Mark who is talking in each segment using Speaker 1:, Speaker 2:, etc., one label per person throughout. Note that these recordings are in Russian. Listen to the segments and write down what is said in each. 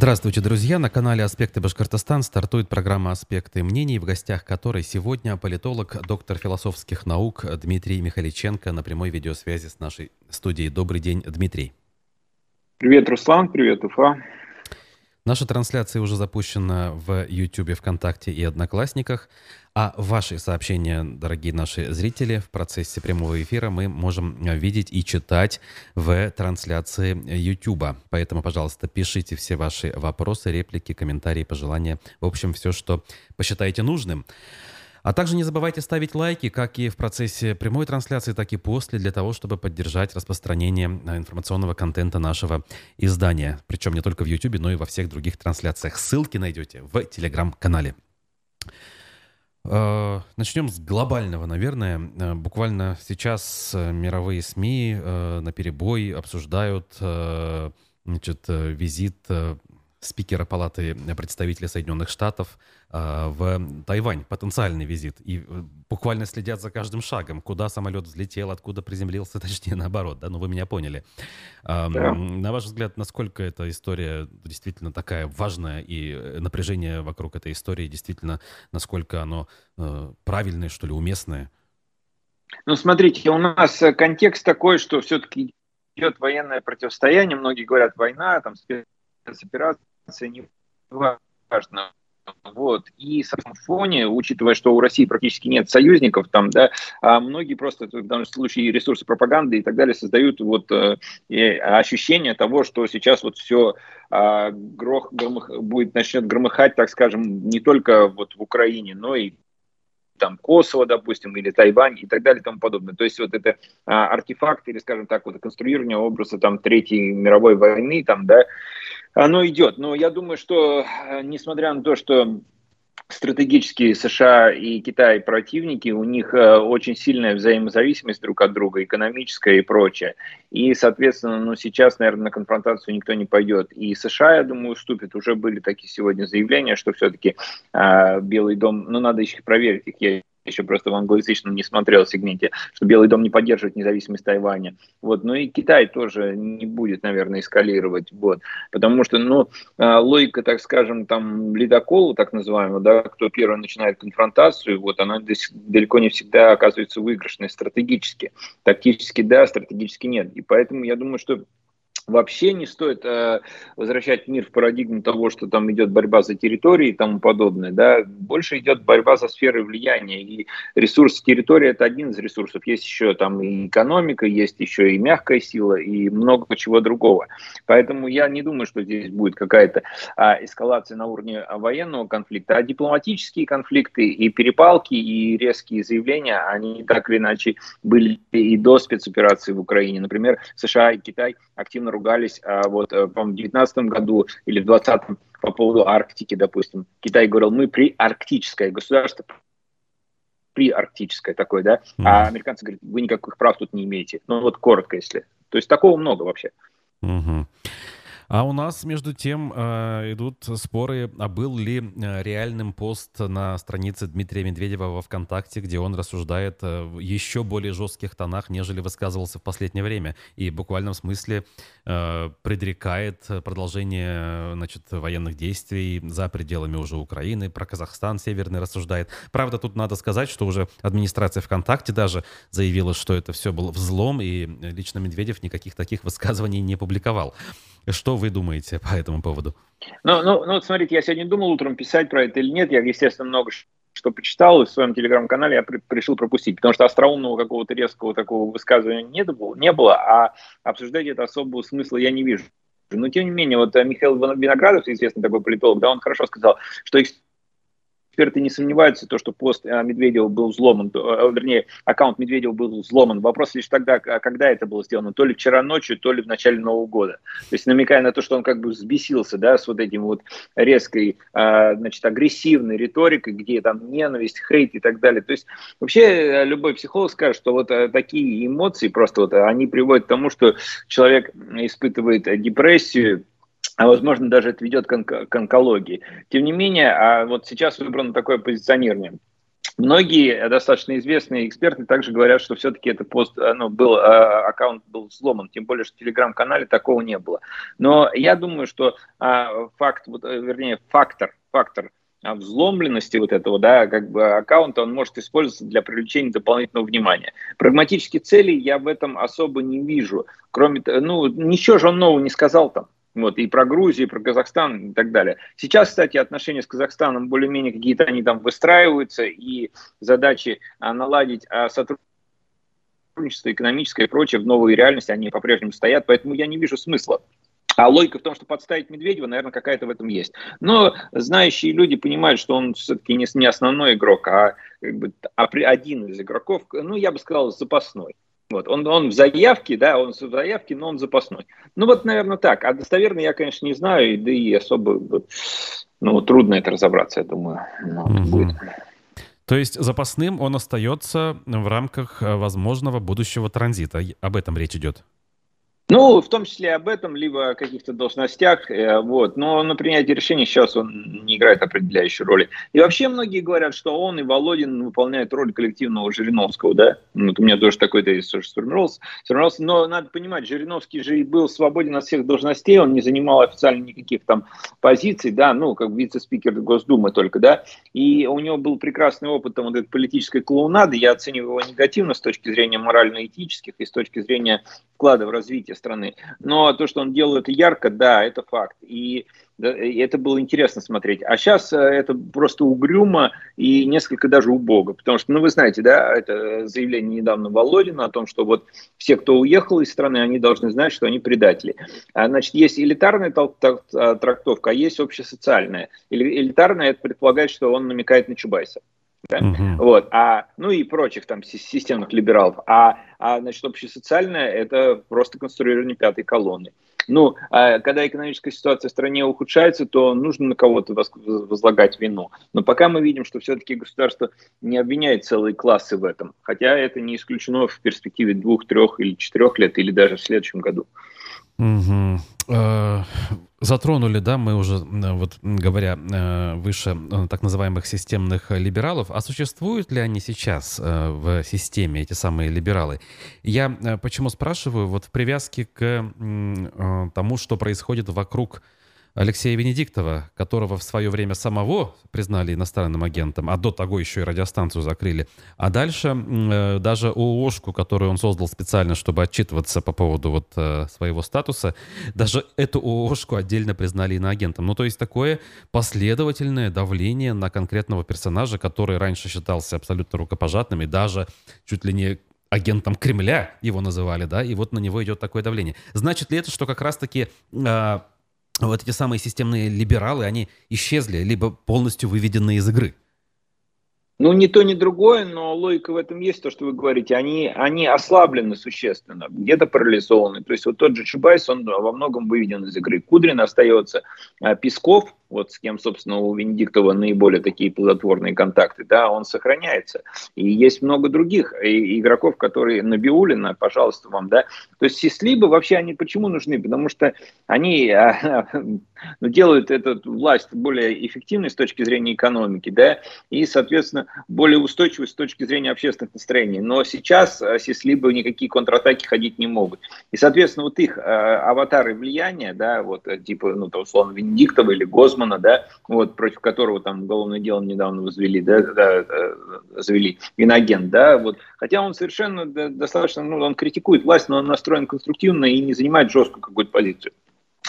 Speaker 1: Здравствуйте, друзья! На канале «Аспекты Башкортостан» стартует программа «Аспекты мнений», в гостях которой сегодня политолог, доктор философских наук Дмитрий Михаличенко на прямой видеосвязи с нашей студией. Добрый день, Дмитрий.
Speaker 2: Привет, Руслан, привет, Уфа.
Speaker 1: Наша трансляция уже запущена в YouTube, ВКонтакте и Одноклассниках. А ваши сообщения, дорогие наши зрители, в процессе прямого эфира мы можем видеть и читать в трансляции YouTube. Поэтому, пожалуйста, пишите все ваши вопросы, реплики, комментарии, пожелания. В общем, все, что посчитаете нужным. А также не забывайте ставить лайки, как и в процессе прямой трансляции, так и после, для того, чтобы поддержать распространение информационного контента нашего издания. Причем не только в YouTube, но и во всех других трансляциях. Ссылки найдете в телеграм-канале. Э, Начнем с глобального, наверное. Э, буквально сейчас мировые СМИ на перебой обсуждают значит, визит спикера Палаты представителей Соединенных Штатов а, в Тайвань, потенциальный визит. И э, буквально следят за каждым шагом, куда самолет взлетел, откуда приземлился, точнее наоборот, да, ну вы меня поняли. Да. На ваш взгляд, насколько эта история действительно такая важная и э, напряжение вокруг этой истории действительно, насколько оно э, правильное, что ли, уместное?
Speaker 2: Ну, смотрите, у нас контекст такой, что все-таки идет военное противостояние, многие говорят война, там спецоперация, не важно. Вот. И в этом фоне, учитывая, что у России практически нет союзников, там, да, а многие просто в данном случае ресурсы пропаганды и так далее создают вот, э, ощущение того, что сейчас вот все э, грох, громых, будет, начнет громыхать, так скажем, не только вот в Украине, но и там Косово, допустим, или Тайвань и так далее и тому подобное. То есть вот это а, артефакт или, скажем так, вот конструирование образа там Третьей мировой войны, там, да, оно идет. Но я думаю, что э, несмотря на то, что стратегические США и Китай противники, у них э, очень сильная взаимозависимость друг от друга, экономическая и прочее. И, соответственно, ну, сейчас, наверное, на конфронтацию никто не пойдет. И США, я думаю, уступит. Уже были такие сегодня заявления, что все-таки э, Белый дом, ну, надо еще проверить их, я еще просто в англоязычном не смотрел сегменте, что Белый дом не поддерживает независимость Тайваня. Вот. Ну и Китай тоже не будет, наверное, эскалировать. Вот. Потому что, ну, а, логика, так скажем, там, ледокола, так называемого, да, кто первый начинает конфронтацию, вот, она далеко не всегда оказывается выигрышной стратегически. Тактически да, стратегически нет. И поэтому я думаю, что Вообще не стоит э, возвращать мир в парадигму того, что там идет борьба за территории и тому подобное. Да? Больше идет борьба за сферы влияния. И ресурс территории – это один из ресурсов. Есть еще там и экономика, есть еще и мягкая сила, и много чего другого. Поэтому я не думаю, что здесь будет какая-то а, эскалация на уровне военного конфликта, а дипломатические конфликты и перепалки, и резкие заявления, они так или иначе были и до спецоперации в Украине. Например, США и Китай активно ругались а, вот, э, в 2019 году или в 2020 по поводу Арктики, допустим. Китай говорил, мы при арктическое государство, при арктическое такое, да, mm-hmm. а американцы говорят, вы никаких прав тут не имеете. Ну вот коротко, если. То есть такого много вообще.
Speaker 1: Mm-hmm. А у нас, между тем, э, идут споры, а был ли э, реальным пост на странице Дмитрия Медведева во ВКонтакте, где он рассуждает э, в еще более жестких тонах, нежели высказывался в последнее время. И в буквальном смысле предрекает продолжение значит, военных действий за пределами уже Украины. Про Казахстан северный рассуждает. Правда, тут надо сказать, что уже администрация ВКонтакте даже заявила, что это все был взлом, и лично Медведев никаких таких высказываний не публиковал. Что вы думаете по этому поводу?
Speaker 2: Ну, ну, ну, смотрите, я сегодня думал утром писать про это или нет. Я, естественно, много что почитал, и в своем телеграм-канале я при, решил пропустить, потому что остроумного какого-то резкого такого высказывания не было, не было, а обсуждать это особого смысла я не вижу. Но, тем не менее, вот Михаил Виноградов, известный такой политолог, да, он хорошо сказал, что эксперты не сомневаются, то, что пост э, Медведева был взломан, э, вернее, аккаунт Медведева был взломан. Вопрос лишь тогда, а когда это было сделано, то ли вчера ночью, то ли в начале Нового года. То есть намекая на то, что он как бы взбесился, да, с вот этим вот резкой, а, значит, агрессивной риторикой, где там ненависть, хейт и так далее. То есть вообще э, любой психолог скажет, что вот такие эмоции просто вот они приводят к тому, что человек испытывает депрессию, а возможно даже это ведет к, онко- к онкологии. Тем не менее, а вот сейчас выбрано такое позиционирование. Многие достаточно известные эксперты также говорят, что все-таки это пост, ну, был, аккаунт был взломан, тем более, что в телеграм-канале такого не было. Но я думаю, что факт, вот, вернее, фактор, фактор взломленности вот этого, да, как бы аккаунта, он может использоваться для привлечения дополнительного внимания. Прагматические цели я в этом особо не вижу. Кроме того, ну, ничего же он нового не сказал там. Вот, и про Грузию, и про Казахстан и так далее. Сейчас, кстати, отношения с Казахстаном более-менее какие-то они там выстраиваются, и задачи а, наладить а, сотрудничество экономическое и прочее в новой реальности, они по-прежнему стоят, поэтому я не вижу смысла а логика в том, что подставить Медведева, наверное, какая-то в этом есть. Но знающие люди понимают, что он все-таки не основной игрок, а как бы один из игроков, ну, я бы сказал, запасной. Вот, он, он в заявке, да, он в заявке, но он запасной. Ну, вот, наверное, так. А достоверно я, конечно, не знаю, да и особо, ну, трудно это разобраться, я думаю. Ну, угу. будет.
Speaker 1: То есть запасным он остается в рамках э, возможного будущего транзита. Об этом речь идет.
Speaker 2: Ну, в том числе об этом, либо о каких-то должностях, э, вот. Но на принятие решений сейчас он не играет определяющей роли. И вообще многие говорят, что он и Володин выполняют роль коллективного Жириновского, да? Вот у меня тоже такой тезис тоже сформировался, сформировался. Но надо понимать, Жириновский же и был свободен от всех должностей, он не занимал официально никаких там позиций, да, ну, как вице-спикер Госдумы только, да. И у него был прекрасный опыт там вот этой политической клоунады, я оцениваю его негативно с точки зрения морально-этических и с точки зрения вклада в развитие страны. Но то, что он делал это ярко, да, это факт. И это было интересно смотреть. А сейчас э, это просто угрюмо и несколько даже убого. Потому что, ну, вы знаете, да, это заявление недавно Володина о том, что вот все, кто уехал из страны, они должны знать, что они предатели. А, значит, есть элитарная а, трактовка, а есть общесоциальная. Элитарная, это предполагает, что он намекает на Чубайса. Да? Угу. Вот, а, ну и прочих там системных либералов. А, а значит, общесоциальное – это просто конструирование пятой колонны. Ну, а когда экономическая ситуация в стране ухудшается, то нужно на кого-то возлагать вину. Но пока мы видим, что все-таки государство не обвиняет целые классы в этом, хотя это не исключено в перспективе двух, трех или четырех лет, или даже в следующем году.
Speaker 1: Угу. Затронули, да, мы уже, вот говоря э, выше, э, так называемых системных либералов. А существуют ли они сейчас в системе, эти самые либералы? Я почему спрашиваю? Вот в привязке к тому, что происходит вокруг Алексея Венедиктова, которого в свое время самого признали иностранным агентом, а до того еще и радиостанцию закрыли. А дальше э, даже ООшку, которую он создал специально, чтобы отчитываться по поводу вот э, своего статуса, даже эту ООшку отдельно признали иноагентом. Ну, то есть такое последовательное давление на конкретного персонажа, который раньше считался абсолютно рукопожатным и даже чуть ли не агентом Кремля его называли, да, и вот на него идет такое давление. Значит ли это, что как раз-таки э, вот эти самые системные либералы, они исчезли, либо полностью выведены из игры.
Speaker 2: Ну, ни то, ни другое, но логика в этом есть, то, что вы говорите. Они, они ослаблены существенно, где-то парализованы. То есть вот тот же Чубайс, он во многом выведен из игры. Кудрин остается, а Песков, вот с кем, собственно, у Венедиктова наиболее такие плодотворные контакты, да, он сохраняется. И есть много других игроков, которые Набиулина, пожалуйста, вам, да. То есть Сислибы вообще они почему нужны? Потому что они а, ну, делают эту власть более эффективной с точки зрения экономики, да, и, соответственно, более устойчивой с точки зрения общественных настроений. Но сейчас а, Сислибы никакие контратаки ходить не могут. И, соответственно, вот их а, аватары влияния, да, вот типа, ну, то, условно, Венедиктова или Гос Гройсмана, да, вот, против которого там уголовное дело недавно возвели, да, да, э, завели, инагент, да, вот, хотя он совершенно достаточно, ну, он критикует власть, но он настроен конструктивно и не занимает жесткую какую-то позицию.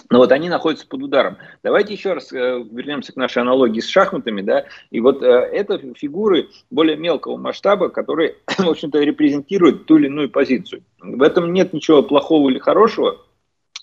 Speaker 2: Но вот они находятся под ударом. Давайте еще раз э, вернемся к нашей аналогии с шахматами, да, и вот э, это фигуры более мелкого масштаба, которые, в общем-то, репрезентируют ту или иную позицию. В этом нет ничего плохого или хорошего,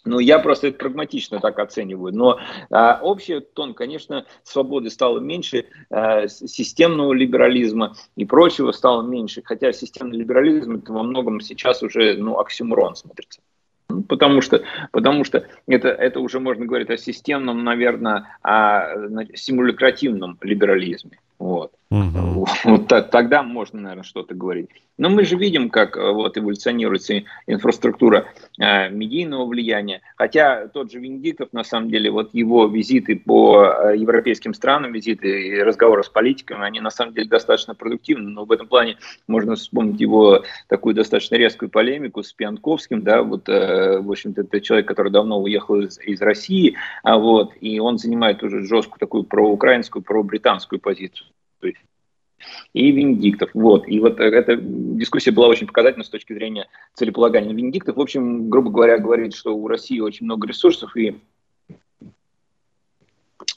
Speaker 2: ну, я просто это прагматично так оцениваю. Но а, общий тон, конечно, свободы стало меньше, а, системного либерализма и прочего стало меньше. Хотя системный либерализм это во многом сейчас уже ну, оксюмрон смотрится. Ну, потому что, потому что это, это уже можно говорить о системном, наверное, о симулякративном либерализме. Вот. Угу. Вот тогда можно, наверное, что-то говорить. Но мы же видим, как э, вот эволюционируется инфраструктура э, медийного влияния. Хотя тот же Венедиктов, на самом деле, вот его визиты по э, европейским странам, визиты и разговоры с политиками, они на самом деле достаточно продуктивны. Но в этом плане можно вспомнить его такую достаточно резкую полемику с Пьянковским, да, вот, э, в общем-то, это человек, который давно уехал из, из России, а вот, и он занимает уже жесткую такую проукраинскую, пробританскую позицию и Венедиктов. Вот. И вот эта дискуссия была очень показательна с точки зрения целеполагания. Венедиктов, в общем, грубо говоря, говорит, что у России очень много ресурсов, и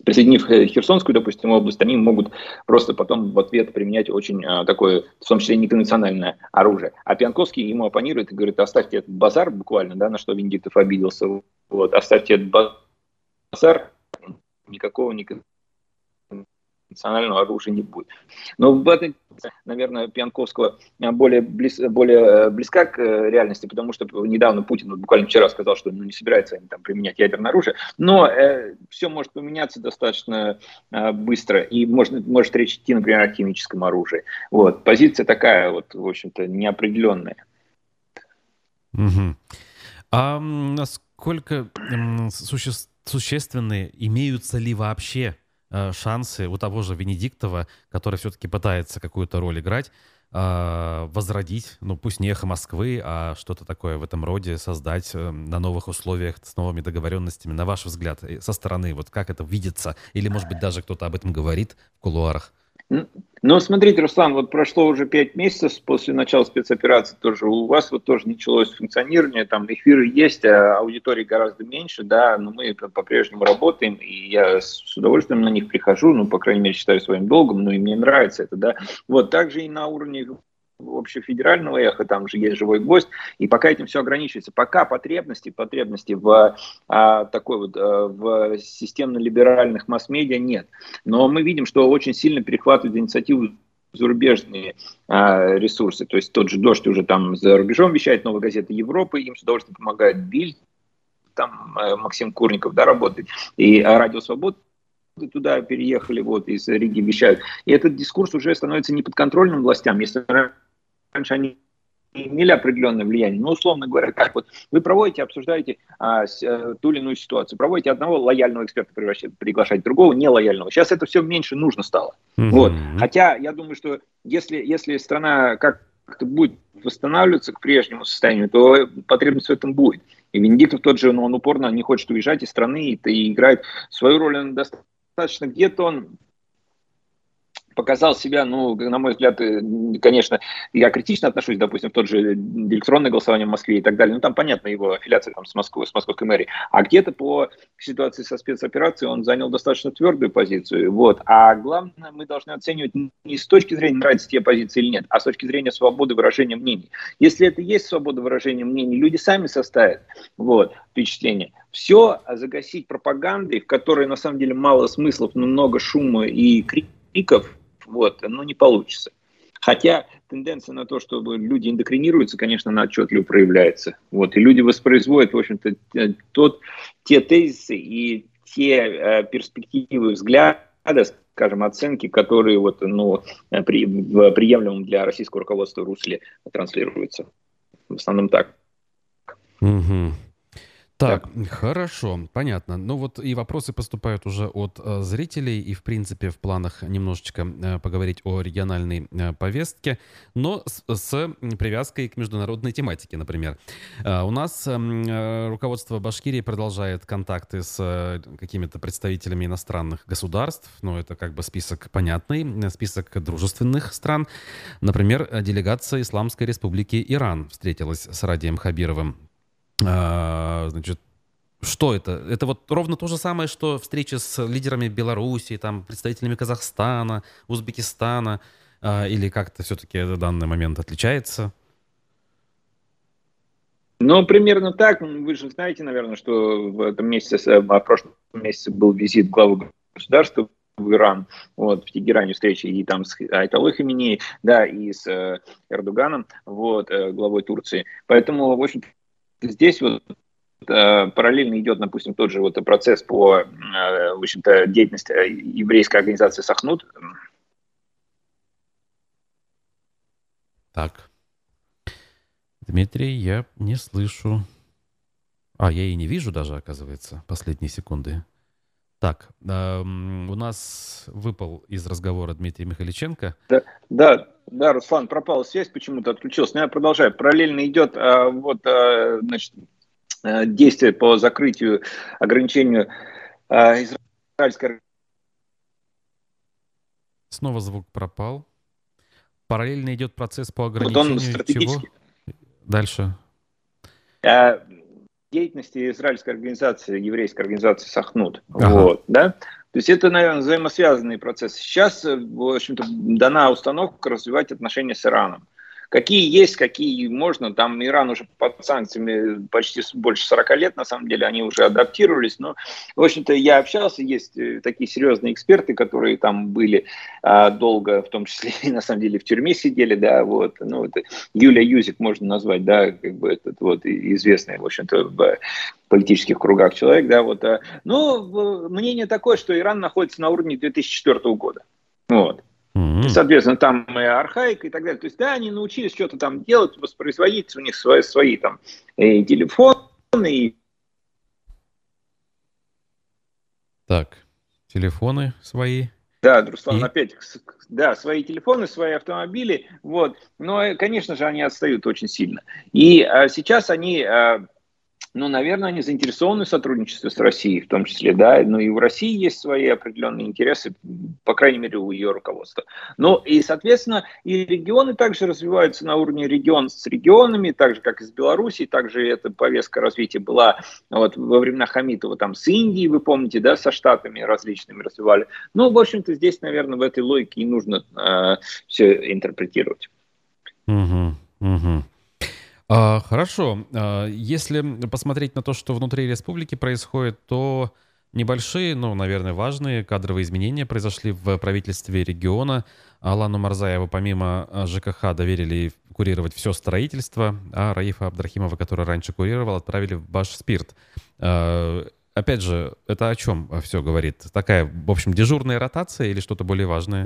Speaker 2: присоединив Херсонскую, допустим, область, они могут просто потом в ответ применять очень а, такое, в том числе интернациональное оружие. А Пьянковский ему оппонирует и говорит, оставьте этот базар буквально, да, на что Венедиктов обиделся, вот, оставьте этот базар, никакого никакого национального оружия не будет. Но в этом, наверное, Пьянковского более, близ, более э, близка к э, реальности, потому что недавно Путин, вот буквально вчера сказал, что ну, не собирается они там применять ядерное оружие, но э, все может поменяться достаточно э, быстро, и может, может речь идти, например, о химическом оружии. Вот. Позиция такая, вот, в общем-то, неопределенная.
Speaker 1: Угу. А насколько суще... существенные имеются ли вообще Э, шансы у того же Венедиктова, который все-таки пытается какую-то роль играть, э, возродить, ну пусть не эхо Москвы, а что-то такое в этом роде создать э, на новых условиях с новыми договоренностями, на ваш взгляд, со стороны, вот как это видится, или может быть даже кто-то об этом говорит в кулуарах?
Speaker 2: Ну, смотрите, Руслан, вот прошло уже пять месяцев после начала спецоперации тоже. У вас вот тоже началось функционирование, там эфиры есть, а аудитории гораздо меньше, да, но мы по-прежнему работаем, и я с удовольствием на них прихожу, ну, по крайней мере, считаю своим долгом, ну, и мне нравится это, да. Вот, также и на уровне общефедерального эха, там же есть живой гвоздь, и пока этим все ограничивается, пока потребности, потребности в а, такой вот а, в системно-либеральных масс-медиа нет. Но мы видим, что очень сильно перехватывают инициативу зарубежные а, ресурсы, то есть тот же «Дождь» уже там за рубежом вещает, новая газета Европы, им с удовольствием помогает Бильд, там э, Максим Курников, да, работает, и Радио Свобода туда переехали, вот, из Риги вещают. И этот дискурс уже становится неподконтрольным властям. Если раньше они имели определенное влияние. Ну, условно говоря, как вот вы проводите, обсуждаете а, с, а, ту или иную ситуацию, проводите одного лояльного эксперта, приглашать другого нелояльного. Сейчас это все меньше нужно стало. Mm-hmm. Вот. Хотя я думаю, что если, если страна как-то будет восстанавливаться к прежнему состоянию, то потребность в этом будет. И Венедиктов тот же, но он упорно не хочет уезжать из страны и, и играет свою роль, он достаточно где-то он показал себя, ну, на мой взгляд, э, конечно, я критично отношусь, допустим, в тот же электронное голосование в Москве и так далее. Ну, там понятно его аффилиация там, с, Москвой, с московской мэрией. А где-то по ситуации со спецоперацией он занял достаточно твердую позицию. Вот. А главное, мы должны оценивать не с точки зрения, нравится тебе позиция или нет, а с точки зрения свободы выражения мнений. Если это есть свобода выражения мнений, люди сами составят вот, впечатление. Все загасить пропагандой, в которой на самом деле мало смыслов, но много шума и криков, вот, но не получится. Хотя тенденция на то, чтобы люди эндокринируются, конечно, она отчетливо проявляется. Вот, и люди воспроизводят, в общем-то, тот, те тезисы и те э, перспективы взгляда, скажем, оценки, которые вот, ну, при, в приемлемом для российского руководства русле транслируются. В основном так.
Speaker 1: Угу. Так, так, хорошо, понятно. Ну вот и вопросы поступают уже от э, зрителей, и в принципе в планах немножечко э, поговорить о региональной э, повестке, но с, с привязкой к международной тематике, например. Э, у нас эм, э, руководство Башкирии продолжает контакты с э, какими-то представителями иностранных государств, но это как бы список понятный, э, список дружественных стран. Например, делегация Исламской Республики Иран встретилась с Радием Хабировым а, значит, что это? Это вот ровно то же самое, что встречи с лидерами Беларуси, там, представителями Казахстана, Узбекистана, а, или как-то все-таки данный момент отличается?
Speaker 2: Ну, примерно так. Вы же знаете, наверное, что в этом месяце, в прошлом месяце был визит главы государства в Иран, вот, в Тегеране встречи и там с Айталы Хаминеи, да, и с э, Эрдоганом, вот, э, главой Турции. Поэтому, в общем здесь вот э, параллельно идет, допустим, тот же вот процесс по, э, в общем-то, деятельности э, еврейской организации «Сахнут».
Speaker 1: Так. Дмитрий, я не слышу. А, я и не вижу даже, оказывается, последние секунды. Так, э, у нас выпал из разговора Дмитрий Михаличенко.
Speaker 2: Да, да, да, Руслан, пропала связь, почему-то отключился. Но я продолжаю. Параллельно идет а, вот, а, значит, а, действие по закрытию, ограничению а, израильской...
Speaker 1: Снова звук пропал. Параллельно идет процесс по ограничению вот он стратегически... чего? Дальше.
Speaker 2: А, деятельности израильской организации, еврейской организации Сахнут. Ага. Вот, да? То есть это, наверное, взаимосвязанные процессы. Сейчас, в общем-то, дана установка развивать отношения с Ираном. Какие есть, какие можно. Там Иран уже под санкциями почти больше 40 лет, на самом деле, они уже адаптировались. Но, в общем-то, я общался, есть э, такие серьезные эксперты, которые там были а, долго, в том числе и, на самом деле, в тюрьме сидели, да, вот. Ну, это Юлия Юзик можно назвать, да, как бы этот вот известный, в общем-то, в политических кругах человек, да, вот. Но мнение такое, что Иран находится на уровне 2004 года. Вот. Mm-hmm. Соответственно, там и архаика и так далее. То есть, да, они научились что-то там делать, воспроизводить, у них свои, свои там и телефоны. И...
Speaker 1: Так, телефоны свои.
Speaker 2: Да, Руслан, и... опять, да, свои телефоны, свои автомобили, вот. Но, конечно же, они отстают очень сильно. И а, сейчас они а, ну, наверное, они заинтересованы в сотрудничестве с Россией в том числе, да, но и в России есть свои определенные интересы, по крайней мере, у ее руководства. Ну, и, соответственно, и регионы также развиваются на уровне регион с регионами, так же, как и с Белоруссией, также эта повестка развития была вот во времена Хамитова там с Индией, вы помните, да, со штатами различными развивали. Ну, в общем-то, здесь, наверное, в этой логике и нужно э, все интерпретировать.
Speaker 1: Угу, угу. А, хорошо. А, если посмотреть на то, что внутри республики происходит, то небольшие, но, наверное, важные кадровые изменения произошли в правительстве региона. Алану Марзаеву помимо а, ЖКХ доверили курировать все строительство, а Раифа Абдрахимова, который раньше курировал, отправили в Башспирт. Опять же, это о чем все говорит? Такая, в общем, дежурная ротация или что-то более важное?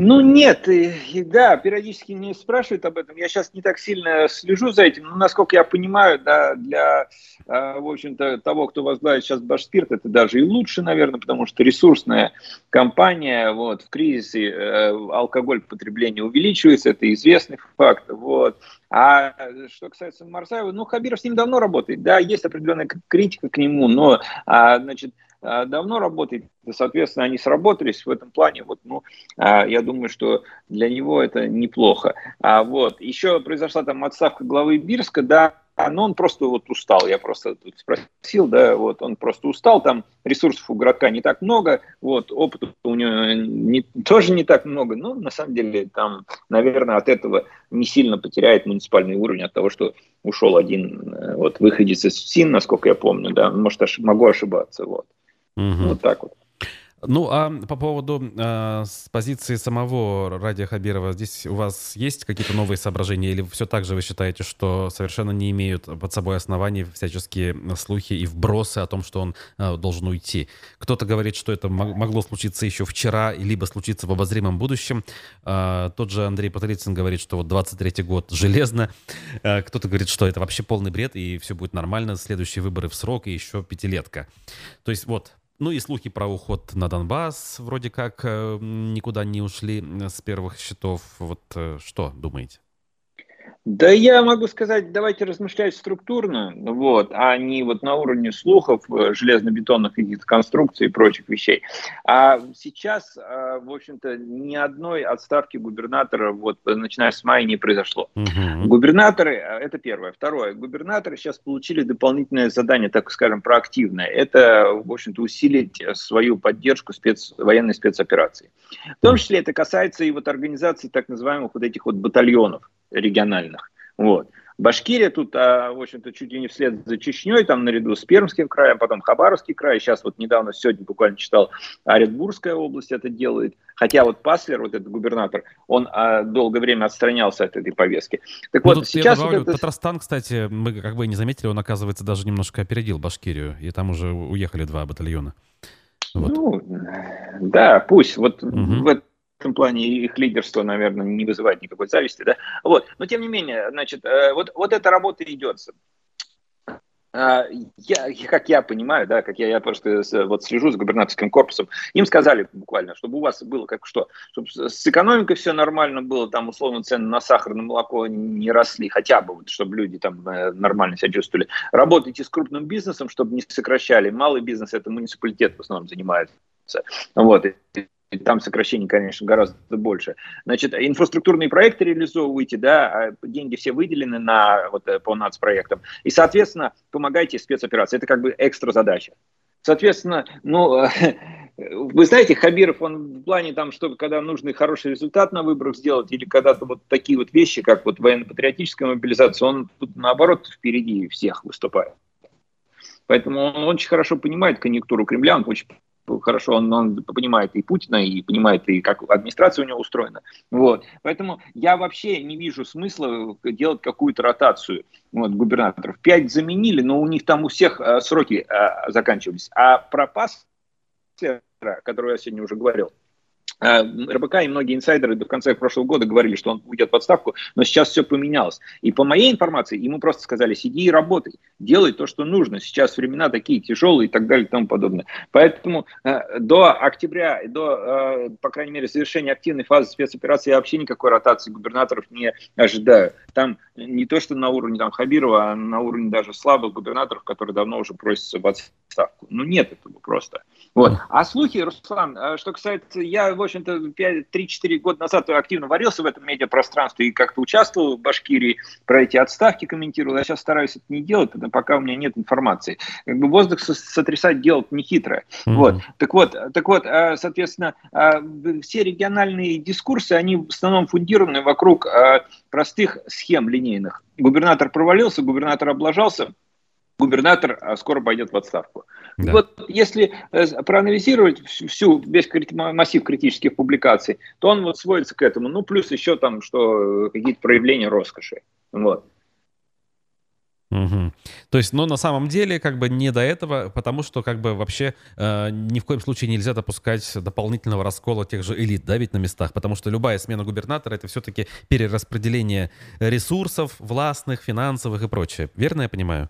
Speaker 2: Ну нет, и, и, да, периодически не спрашивают об этом. Я сейчас не так сильно слежу за этим, но насколько я понимаю, да, для, э, в общем-то, того, кто возглавит сейчас Башспирт, это даже и лучше, наверное, потому что ресурсная компания, вот, в кризисе э, алкоголь потребление увеличивается, это известный факт, вот. А что касается Марсаева, ну, Хабиров с ним давно работает, да, есть определенная критика к нему, но, а, значит, давно работает, соответственно, они сработались в этом плане. Вот, ну, а, я думаю, что для него это неплохо. А вот еще произошла там отставка главы Бирска, да, но он просто вот устал. Я просто тут спросил, да, вот он просто устал. Там ресурсов у городка не так много, вот опыта у него не, тоже не так много. Но на самом деле там, наверное, от этого не сильно потеряет муниципальный уровень от того, что ушел один э, вот выходец из СИН, насколько я помню, да, может ошиб, могу ошибаться, вот. Угу. Вот так вот.
Speaker 1: Ну, а по поводу э, с позиции самого Радия Хабирова, здесь у вас есть какие-то новые соображения, или все так же вы считаете, что совершенно не имеют под собой оснований всяческие слухи и вбросы о том, что он э, должен уйти? Кто-то говорит, что это могло случиться еще вчера, либо случиться в обозримом будущем. Э, тот же Андрей Патрицын говорит, что вот 23-й год железно. Э, кто-то говорит, что это вообще полный бред, и все будет нормально, следующие выборы в срок, и еще пятилетка. То есть вот, ну и слухи про уход на Донбасс вроде как э, никуда не ушли с первых счетов. Вот э, что думаете?
Speaker 2: Да я могу сказать, давайте размышлять структурно, вот, а не вот на уровне слухов, э, железно-бетонных каких-то конструкций и прочих вещей. А сейчас, э, в общем-то, ни одной отставки губернатора, вот, начиная с мая, не произошло. Угу. Губернаторы, э, это первое. Второе, губернаторы сейчас получили дополнительное задание, так скажем, проактивное. Это, в общем-то, усилить свою поддержку спец, военной спецоперации. В том числе это касается и вот организации так называемых вот этих вот батальонов региональных. Вот. Башкирия тут, а, в общем-то, чуть ли не вслед за Чечней, там наряду с Пермским краем, потом Хабаровский край, сейчас вот недавно, сегодня буквально читал, Оренбургская область это делает, хотя вот Паслер, вот этот губернатор, он а, долгое время отстранялся от этой повестки.
Speaker 1: Так ну, вот, сейчас... Добавлю, вот это... Татарстан, кстати, мы как бы не заметили, он, оказывается, даже немножко опередил Башкирию, и там уже уехали два батальона.
Speaker 2: Вот. Ну, да, пусть. Вот угу. в, этом плане их лидерство, наверное, не вызывает никакой зависти, да. Вот, но тем не менее, значит, э, вот, вот эта работа идет. А, я, как я понимаю, да, как я, я просто вот слежу за губернаторским корпусом, им сказали буквально, чтобы у вас было как что, чтобы с экономикой все нормально было, там условно цены на сахар, на молоко не росли, хотя бы вот, чтобы люди там э, нормально себя чувствовали. Работайте с крупным бизнесом, чтобы не сокращали. Малый бизнес это муниципалитет в основном занимается. Вот там сокращений, конечно, гораздо больше. Значит, инфраструктурные проекты реализовывайте, да, а деньги все выделены на, вот, э, по нацпроектам, и, соответственно, помогайте спецоперации. Это как бы экстра задача. Соответственно, ну, вы знаете, Хабиров, он в плане там, что когда нужный хороший результат на выборах сделать, или когда-то вот такие вот вещи, как вот военно-патриотическая мобилизация, он тут наоборот впереди всех выступает. Поэтому он очень хорошо понимает конъюнктуру Кремля, он очень хорошо, он, он понимает и Путина, и понимает, и как администрация у него устроена. Вот. Поэтому я вообще не вижу смысла делать какую-то ротацию вот, губернаторов. Пять заменили, но у них там у всех э, сроки э, заканчивались. А пропас, который я сегодня уже говорил, РБК и многие инсайдеры до конца прошлого года говорили, что он уйдет в отставку, но сейчас все поменялось. И по моей информации, ему просто сказали, сиди и работай, делай то, что нужно. Сейчас времена такие тяжелые и так далее и тому подобное. Поэтому э, до октября, до, э, по крайней мере, завершения активной фазы спецоперации я вообще никакой ротации губернаторов не ожидаю. Там не то, что на уровне там, Хабирова, а на уровне даже слабых губернаторов, которые давно уже просятся в отставку. Ну, нет этого просто. Вот. А слухи, Руслан, э, что касается, я, в общем-то, 3-4 года назад активно варился в этом медиапространстве и как-то участвовал в Башкирии, про эти отставки комментировал. Я сейчас стараюсь это не делать, пока у меня нет информации. Как бы воздух сотрясать делать не хитрое. Mm-hmm. Вот. Так вот, так вот, э, соответственно, э, все региональные дискурсы, они в основном фундированы вокруг простых схем линейных. Губернатор провалился, губернатор облажался – губернатор а, скоро пойдет в отставку. Да. Вот если э, проанализировать всю, весь массив критических публикаций, то он вот сводится к этому. Ну, плюс еще там, что э, какие-то проявления роскоши. Вот.
Speaker 1: Угу. То есть, но на самом деле, как бы не до этого, потому что, как бы, вообще э, ни в коем случае нельзя допускать дополнительного раскола тех же элит, да, ведь на местах, потому что любая смена губернатора это все-таки перераспределение ресурсов властных, финансовых и прочее. Верно я понимаю?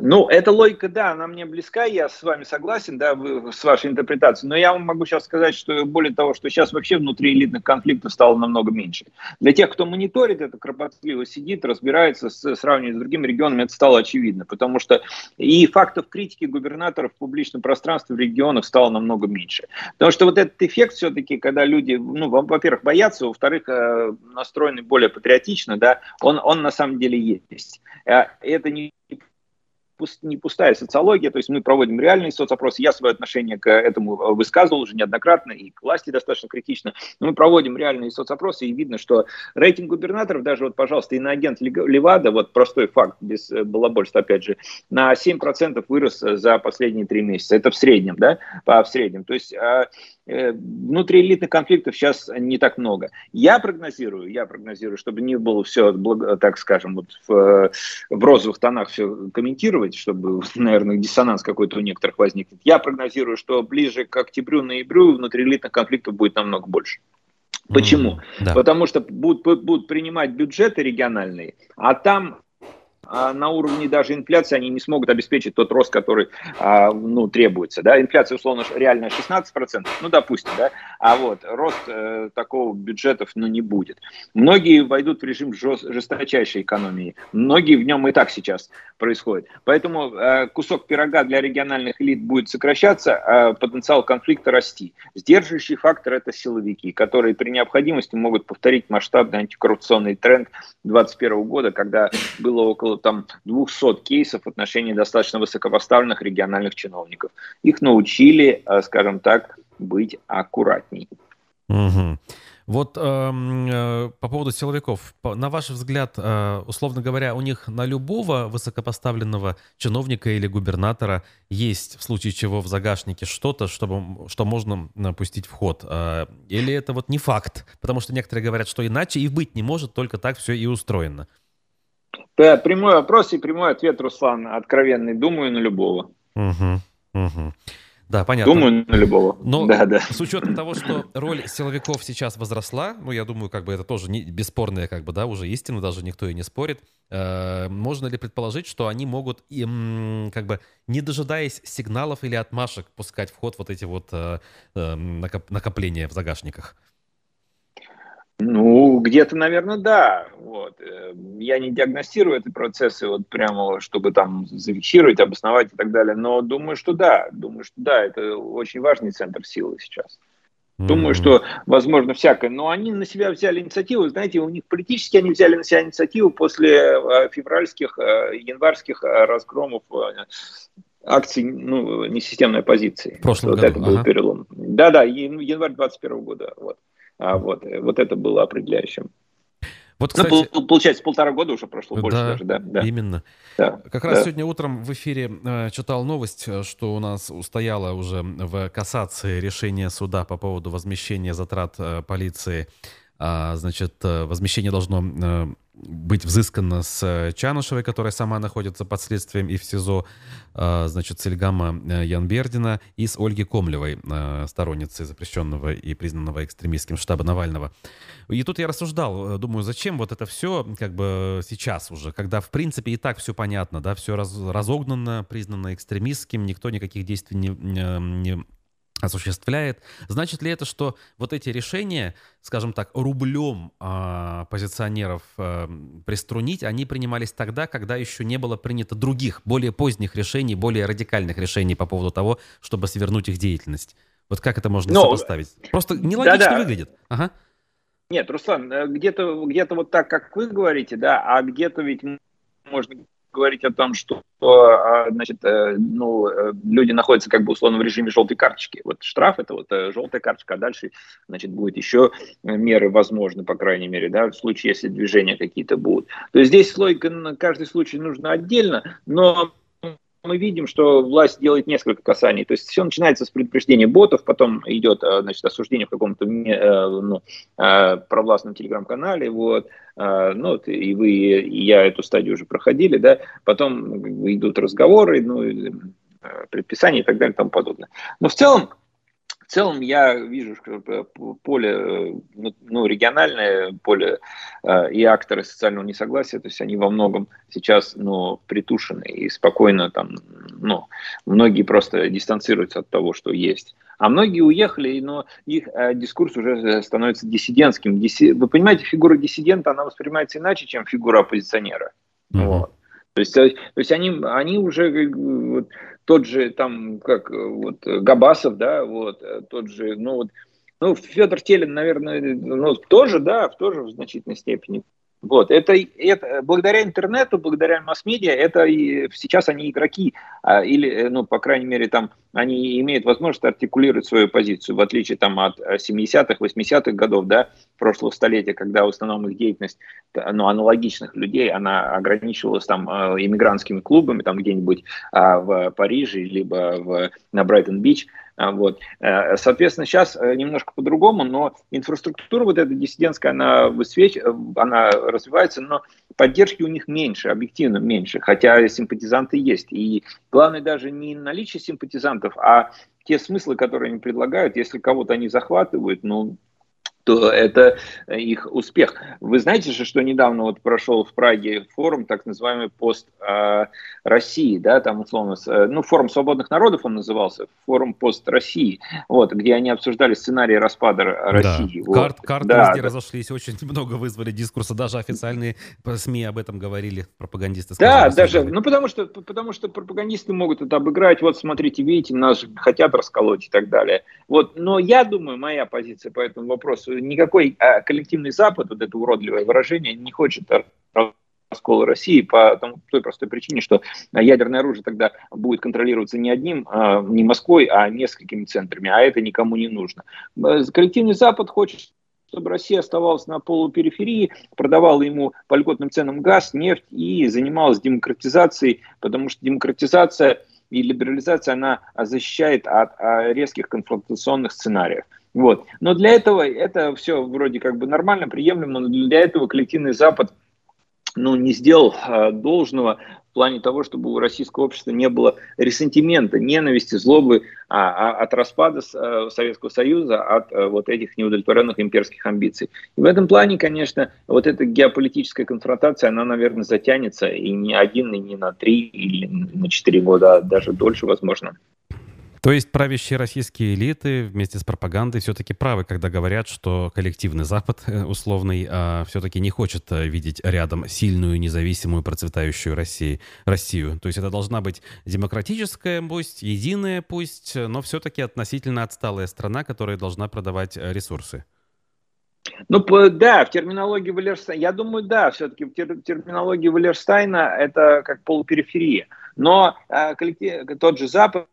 Speaker 2: Ну, эта логика, да, она мне близка, я с вами согласен, да, вы, с вашей интерпретацией, но я вам могу сейчас сказать, что более того, что сейчас вообще внутри элитных конфликтов стало намного меньше. Для тех, кто мониторит это, кропотливо сидит, разбирается, с, сравнивает с другими регионами, это стало очевидно, потому что и фактов критики губернаторов в публичном пространстве в регионах стало намного меньше. Потому что вот этот эффект все-таки, когда люди, ну, во-первых, боятся, во-вторых, э, настроены более патриотично, да, он, он на самом деле есть. Э, это не не пустая социология, то есть мы проводим реальные соцопросы. Я свое отношение к этому э, высказывал уже неоднократно и к власти достаточно критично. Но мы проводим реальные соцопросы, и видно, что рейтинг губернаторов, даже вот, пожалуйста, иноагент Левада, вот простой факт, без э, балабольства, опять же, на 7% вырос за последние три месяца. Это в среднем, да, по в среднем. То есть а, Э, внутриэлитных конфликтов сейчас не так много. Я прогнозирую, я прогнозирую, чтобы не было все, так скажем, вот в, в розовых тонах все комментировать, чтобы, наверное, диссонанс какой-то у некоторых возникнет. Я прогнозирую, что ближе к октябрю-ноябрю внутриэлитных конфликтов будет намного больше. Почему? Mm, да. Потому что будут, будут принимать бюджеты региональные, а там на уровне даже инфляции они не смогут обеспечить тот рост, который а, ну, требуется. Да? Инфляция, условно, реально 16%, ну, допустим, да? а вот рост э, такого бюджетов ну, не будет. Многие войдут в режим жест, жесточайшей экономии, многие в нем и так сейчас происходит. Поэтому э, кусок пирога для региональных элит будет сокращаться, а потенциал конфликта расти. Сдерживающий фактор – это силовики, которые при необходимости могут повторить масштабный антикоррупционный тренд 2021 года, когда было около там 200 кейсов в отношении достаточно высокопоставленных региональных чиновников. Их научили, э, скажем так, быть аккуратней.
Speaker 1: Угу. Вот эм, э, по поводу силовиков, на ваш взгляд, э, условно говоря, у них на любого высокопоставленного чиновника или губернатора есть в случае чего в загашнике что-то, чтобы, что можно пустить в ход? Э, или это вот не факт? Потому что некоторые говорят, что иначе и быть не может, только так все и устроено.
Speaker 2: Прямой вопрос и прямой ответ, Руслан, откровенный. Думаю, на любого.
Speaker 1: Угу, угу. Да, понятно.
Speaker 2: Думаю, на любого.
Speaker 1: Но да, да. с учетом того, что роль силовиков сейчас возросла, ну, я думаю, как бы это тоже не, бесспорная, как бы, да, уже истина, даже никто и не спорит, э, можно ли предположить, что они могут, им, как бы, не дожидаясь сигналов или отмашек, пускать в ход вот эти вот э, э, накопления в загашниках?
Speaker 2: Ну, где-то, наверное, да. Вот. Э, я не диагностирую эти процессы вот прямо, чтобы там зафиксировать, обосновать и так далее, но думаю, что да. Думаю, что да, это очень важный центр силы сейчас. Mm-hmm. Думаю, что возможно всякое. Но они на себя взяли инициативу. Знаете, у них политически они взяли на себя инициативу после э, февральских, э, январских разгромов акций ну, несистемной оппозиции.
Speaker 1: В прошлом
Speaker 2: вот
Speaker 1: году.
Speaker 2: это был ага. перелом. Да-да, январь 21 года. Вот. А вот, э, вот это было определяющим. Вот, ну, кстати, ну, получается, полтора года уже прошло, больше
Speaker 1: да,
Speaker 2: даже, да. да.
Speaker 1: Именно. Да, как раз да. сегодня утром в эфире э, читал новость, э, что у нас устояло уже в кассации решение суда по поводу возмещения затрат э, полиции. А, значит, возмещение должно быть взыскано с э, Чанышевой, которая сама находится под следствием и в СИЗО, э, значит, с Ильгама э, Янбердина и с Ольги Комлевой, сторонницей запрещенного и признанного экстремистским штаба Навального. И тут я рассуждал, думаю, зачем вот это все как бы сейчас уже, когда в принципе и так все понятно, да, все раз, разогнано, признано экстремистским, никто никаких действий не, не осуществляет. Значит ли это, что вот эти решения, скажем так, рублем э, позиционеров э, приструнить, они принимались тогда, когда еще не было принято других, более поздних решений, более радикальных решений по поводу того, чтобы свернуть их деятельельность? Вот как это можно Но... сопоставить? Просто нелогично да, да. выглядит. Ага.
Speaker 2: Нет, Руслан, э, где-то где вот так, как вы говорите, да, а где-то ведь можно говорить о том, что а, значит, э, ну, э, люди находятся как бы условно в режиме желтой карточки. Вот штраф это вот э, желтая карточка, а дальше значит, будет еще меры возможны, по крайней мере, да, в случае, если движения какие-то будут. То есть здесь логика на каждый случай нужно отдельно, но мы видим, что власть делает несколько касаний. То есть все начинается с предупреждения ботов, потом идет э, значит, осуждение в каком-то э, ну, э, провластном телеграм-канале. Вот. Ну, и вы, и я эту стадию уже проходили, да. Потом идут разговоры, ну, предписания и так далее и тому подобное. Но в целом целом я вижу, что э, поле, э, ну, ну, региональное поле э, и акторы социального несогласия, то есть они во многом сейчас ну, притушены и спокойно там, ну, многие просто дистанцируются от того, что есть. А многие уехали, но их э, дискурс уже становится диссидентским. Диси... Вы понимаете, фигура диссидента, она воспринимается иначе, чем фигура оппозиционера. Mm-hmm. Вот. То есть, то есть они, они уже вот, тот же там, как вот Габасов, да, вот, тот же, ну вот, ну, Федор Телин, наверное, ну, тоже, да, тоже в значительной степени. Вот, это, это благодаря интернету, благодаря масс-медиа, это и сейчас они игроки, а, или, ну, по крайней мере, там, они имеют возможность артикулировать свою позицию, в отличие там от 70-х, 80-х годов, да, прошлого столетия, когда в основном их деятельность, ну, аналогичных людей, она ограничивалась там а, иммигрантскими клубами, там где-нибудь а, в Париже, либо в, на Брайтон-Бич, вот. Э, соответственно, сейчас э, немножко по-другому, но инфраструктура вот эта диссидентская, она, высвеч... Э, она развивается, но поддержки у них меньше, объективно меньше, хотя симпатизанты есть. И главное даже не наличие симпатизантов, а те смыслы, которые они предлагают, если кого-то они захватывают, ну, то это их успех. Вы знаете же, что недавно вот прошел в Праге форум, так называемый пост э, России, да, там условно, э, ну, форум свободных народов он назывался, форум пост России, вот, где они обсуждали сценарий распада России.
Speaker 1: Да.
Speaker 2: Вот.
Speaker 1: Карт, карты да, везде да. разошлись, очень много вызвали дискурса, даже официальные СМИ об этом говорили, пропагандисты.
Speaker 2: Да, даже, ну, потому что, потому что пропагандисты могут это обыграть, вот, смотрите, видите, нас хотят расколоть и так далее. Вот, но я думаю, моя позиция по этому вопросу никакой а, коллективный Запад, вот это уродливое выражение, не хочет раскола России по тому, той простой причине, что ядерное оружие тогда будет контролироваться не одним, а, не Москвой, а несколькими центрами, а это никому не нужно. Коллективный Запад хочет чтобы Россия оставалась на полупериферии, продавала ему по льготным ценам газ, нефть и занималась демократизацией, потому что демократизация и либерализация, она защищает от резких конфронтационных сценариев. Вот. Но для этого это все вроде как бы нормально, приемлемо, но для этого коллективный Запад ну, не сделал э, должного плане того, чтобы у российского общества не было ресентимента, ненависти, злобы а, а, от распада а, Советского Союза, от а, вот этих неудовлетворенных имперских амбиций. И в этом плане, конечно, вот эта геополитическая конфронтация, она, наверное, затянется и не один, и не на три, или на четыре года, а даже дольше, возможно.
Speaker 1: То есть правящие российские элиты вместе с пропагандой все-таки правы, когда говорят, что коллективный Запад э, условный а, все-таки не хочет э, видеть рядом сильную, независимую, процветающую Россию. Россию. То есть это должна быть демократическая, пусть единая, пусть, но все-таки относительно отсталая страна, которая должна продавать э, ресурсы.
Speaker 2: Ну, да, в терминологии Валерстайна, я думаю, да, все-таки в терминологии Валерстайна это как полупериферия. Но э, коллектив, тот же Запад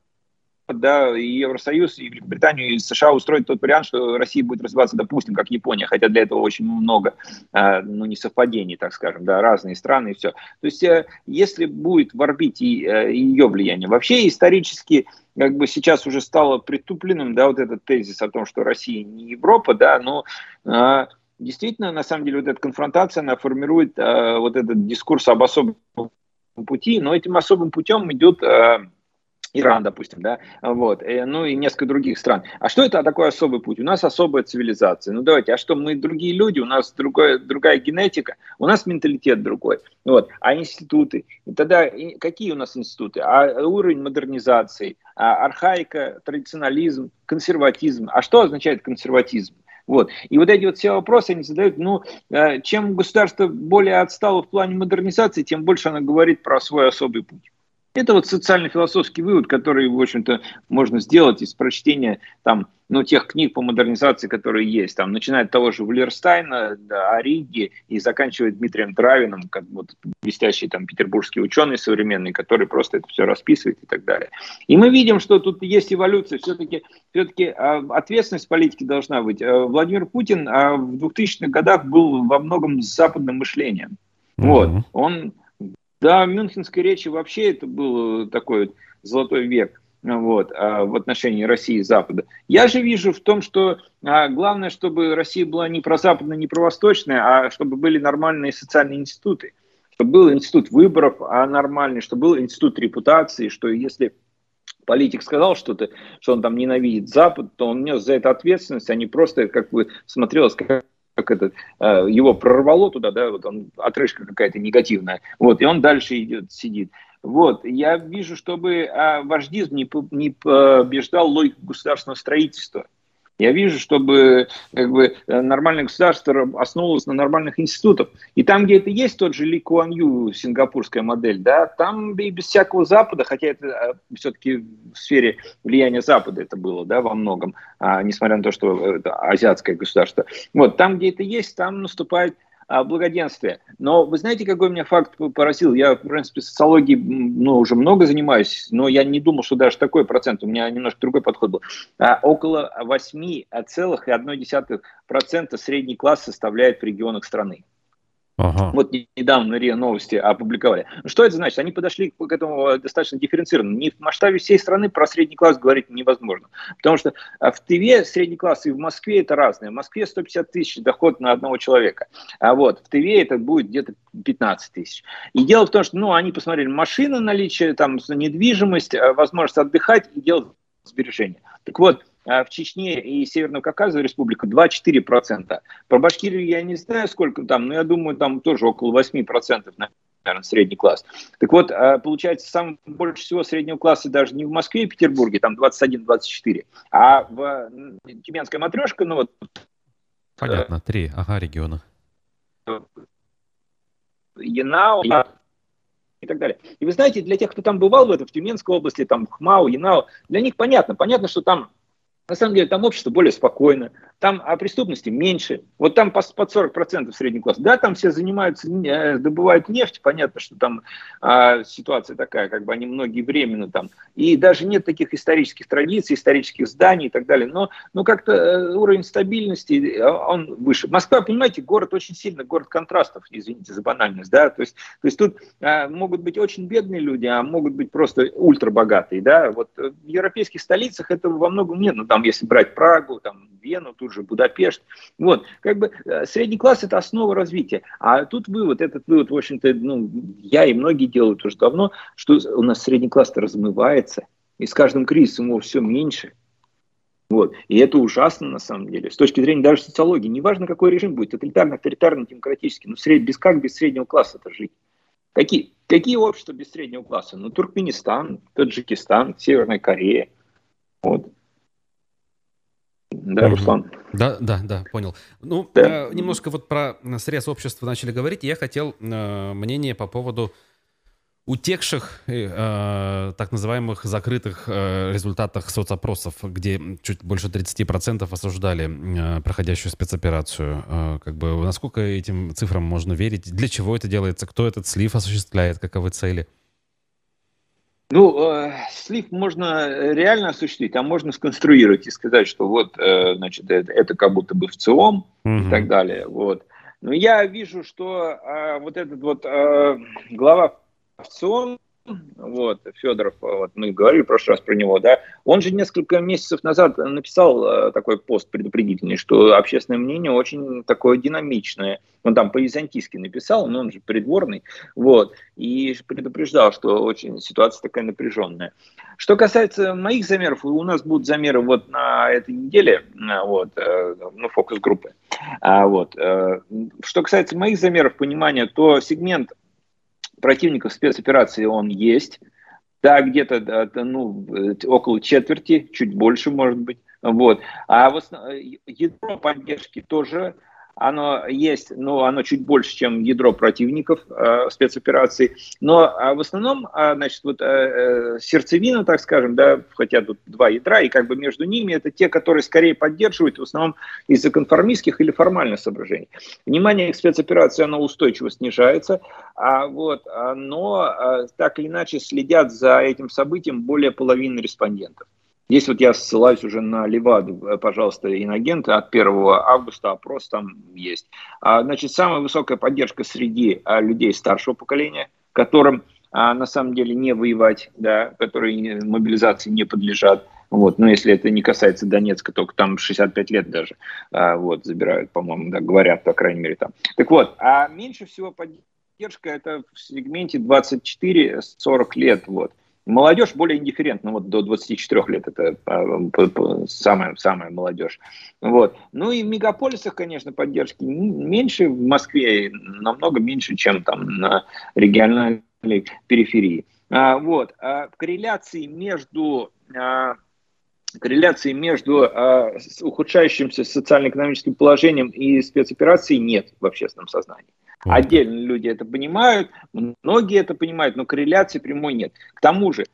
Speaker 2: да, и Евросоюз, и Великобританию, и США устроить тот вариант, что Россия будет развиваться, допустим, как Япония, хотя для этого очень много, э, ну, несовпадений, так скажем, да, разные страны и все. То есть, э, если будет в орбите э, ее влияние, вообще исторически как бы сейчас уже стало притупленным, да, вот этот тезис о том, что Россия не Европа, да, но действительно, на самом деле, вот эта конфронтация, она формирует вот этот дискурс об особом пути, но этим особым путем идет Иран, допустим, да, вот, э, ну и несколько других стран. А что это такой особый путь? У нас особая цивилизация. Ну давайте, а что, мы другие люди, у нас другое, другая генетика, у нас менталитет другой, вот, а институты? Тогда какие у нас институты? А уровень модернизации, а архаика, традиционализм, консерватизм. А что означает консерватизм? Вот. И вот эти вот все вопросы они задают, ну, э, чем государство более отстало в плане модернизации, тем больше оно говорит про свой особый путь. Это вот социально-философский вывод, который, в общем-то, можно сделать из прочтения там, ну, тех книг по модернизации, которые есть. Там, начиная от того же Валерстайна, да, Ориги и заканчивая Дмитрием Травиным, как вот блестящий там петербургский ученый современный, который просто это все расписывает и так далее. И мы видим, что тут есть эволюция. Все-таки все-таки а, ответственность политики должна быть. А, Владимир Путин а, в 2000-х годах был во многом западным мышлением. Mm-hmm. Вот. Он да, в Мюнхенской речи вообще это был такой золотой век вот, а, в отношении России и Запада. Я же вижу в том, что а, главное, чтобы Россия была не прозападная, не провосточная, а чтобы были нормальные социальные институты. Чтобы был институт выборов а нормальный, чтобы был институт репутации, что если политик сказал что-то, что он там ненавидит Запад, то он нес за это ответственность, а не просто как бы смотрелось как это, э, его прорвало туда, да, вот он, отрыжка какая-то негативная, вот, и он дальше идет, сидит. Вот, я вижу, чтобы а, вождизм не побеждал логику государственного строительства. Я вижу, чтобы как бы, нормальное государство основывалось на нормальных институтах. И там, где это есть, тот же Ли Куан Ю, сингапурская модель, да, там и без всякого Запада, хотя это а, все-таки в сфере влияния Запада это было, да, во многом, а, несмотря на то, что это азиатское государство. Вот, там, где это есть, там наступает благоденствия. Но вы знаете, какой меня факт поразил? Я, в принципе, социологией ну, уже много занимаюсь, но я не думал, что даже такой процент. У меня немножко другой подход был. А, около 8,1% средний класс составляет в регионах страны. Ага. Вот недавно РИА новости опубликовали. Что это значит? Они подошли к этому э, достаточно дифференцированно. Не в масштабе всей страны про средний класс говорить невозможно. Потому что э, в ТВ средний класс и в Москве это разное. В Москве 150 тысяч доход на одного человека. А вот в ТВ это будет где-то 15 тысяч. И дело в том, что ну, они посмотрели машины, наличие, там, недвижимость, э, возможность отдыхать и делать сбережения. Так вот, а в Чечне и Северном Кавказе республика 2-4%. Про Башкирию я не знаю, сколько там, но я думаю, там тоже около 8%, наверное, средний класс. Так вот, а, получается, сам больше всего среднего класса даже не в Москве и Петербурге, там 21-24, а в Тюменская матрешка, ну вот...
Speaker 1: Понятно, три, ага, региона.
Speaker 2: Янау, и так далее. И вы знаете, для тех, кто там бывал в этом, в Тюменской области, там Хмау, Янау, для них понятно, понятно, что там на самом деле там общество более спокойно, там о преступности меньше. Вот там под 40% средний класс. Да, там все занимаются, э, добывают нефть, понятно, что там а, ситуация такая, как бы они многие временно там. И даже нет таких исторических традиций, исторических зданий и так далее. Но, но как-то э, уровень стабильности, э, он выше. Москва, понимаете, город очень сильно, город контрастов, извините за банальность, да, то есть, то есть тут а, могут быть очень бедные люди, а могут быть просто ультрабогатые, да. Вот в европейских столицах этого во многом нет, но там, если брать Прагу, там, Вену, тут же Будапешт. Вот, как бы э, средний класс – это основа развития. А тут вывод, этот вывод, в общем-то, ну, я и многие делают уже давно, что у нас средний класс-то размывается, и с каждым кризисом его все меньше. Вот. И это ужасно на самом деле. С точки зрения даже социологии. Неважно, какой режим будет, тоталитарный, авторитарный, демократический. Но сред... без как без среднего класса это жить? Какие, какие общества без среднего класса? Ну, Туркменистан, Таджикистан, Северная Корея. Вот.
Speaker 1: Да, Руслан? Да, да, да, понял. Ну, да. Э, немножко вот про срез общества начали говорить. Я хотел э, мнение по поводу утекших, э, э, так называемых закрытых э, результатах соцопросов, где чуть больше 30% осуждали э, проходящую спецоперацию. Э, как бы, насколько этим цифрам можно верить? Для чего это делается? Кто этот слив осуществляет? Каковы цели?
Speaker 2: Ну, э, слив можно реально осуществить, а можно сконструировать и сказать, что вот, э, значит, это, это как будто бы в ЦИОМ угу. и так далее. Вот. Но я вижу, что э, вот этот вот э, глава ВЦИОМ, вот, Федоров, вот, мы говорили в прошлый раз про него, да, он же несколько месяцев назад написал э, такой пост предупредительный, что общественное мнение очень такое динамичное. Он там по-византийски написал, но он же придворный, вот, и предупреждал, что очень ситуация такая напряженная. Что касается моих замеров, у нас будут замеры вот на этой неделе, э, вот, э, ну, фокус-группы. А, вот. Что касается моих замеров понимания, то сегмент противников спецоперации он есть. Да, где-то ну, около четверти, чуть больше, может быть. Вот. А в основ... ядро поддержки тоже оно есть, но оно чуть больше, чем ядро противников э, спецопераций. Но э, в основном, э, значит, вот э, э, сердцевина, так скажем, да, хотя тут два ядра, и как бы между ними это те, которые скорее поддерживают, в основном из-за конформистских или формальных соображений. Внимание к спецоперации, оно устойчиво снижается, а вот, но э, так или иначе следят за этим событием более половины респондентов. Здесь вот я ссылаюсь уже на Леваду, э, пожалуйста, инагенты от 1 августа опрос там есть. А, значит, самая высокая поддержка среди а, людей старшего поколения, которым а, на самом деле не воевать, да, которые мобилизации не подлежат. Вот, но если это не касается Донецка, только там 65 лет даже, а, вот, забирают, по-моему, да, говорят, по крайней мере, там. Так вот, а меньше всего поддержка это в сегменте 24-40 лет, вот. Молодежь более индифферентна, вот до 24 лет это а, самая, самая молодежь. Вот. Ну и в мегаполисах, конечно, поддержки меньше, в Москве намного меньше, чем там на региональной периферии. А, вот. А, корреляции между а, корреляции между а, ухудшающимся социально-экономическим положением и спецоперацией нет в общественном сознании. Отдельно люди это понимают, многие это понимают, но корреляции прямой нет. К тому же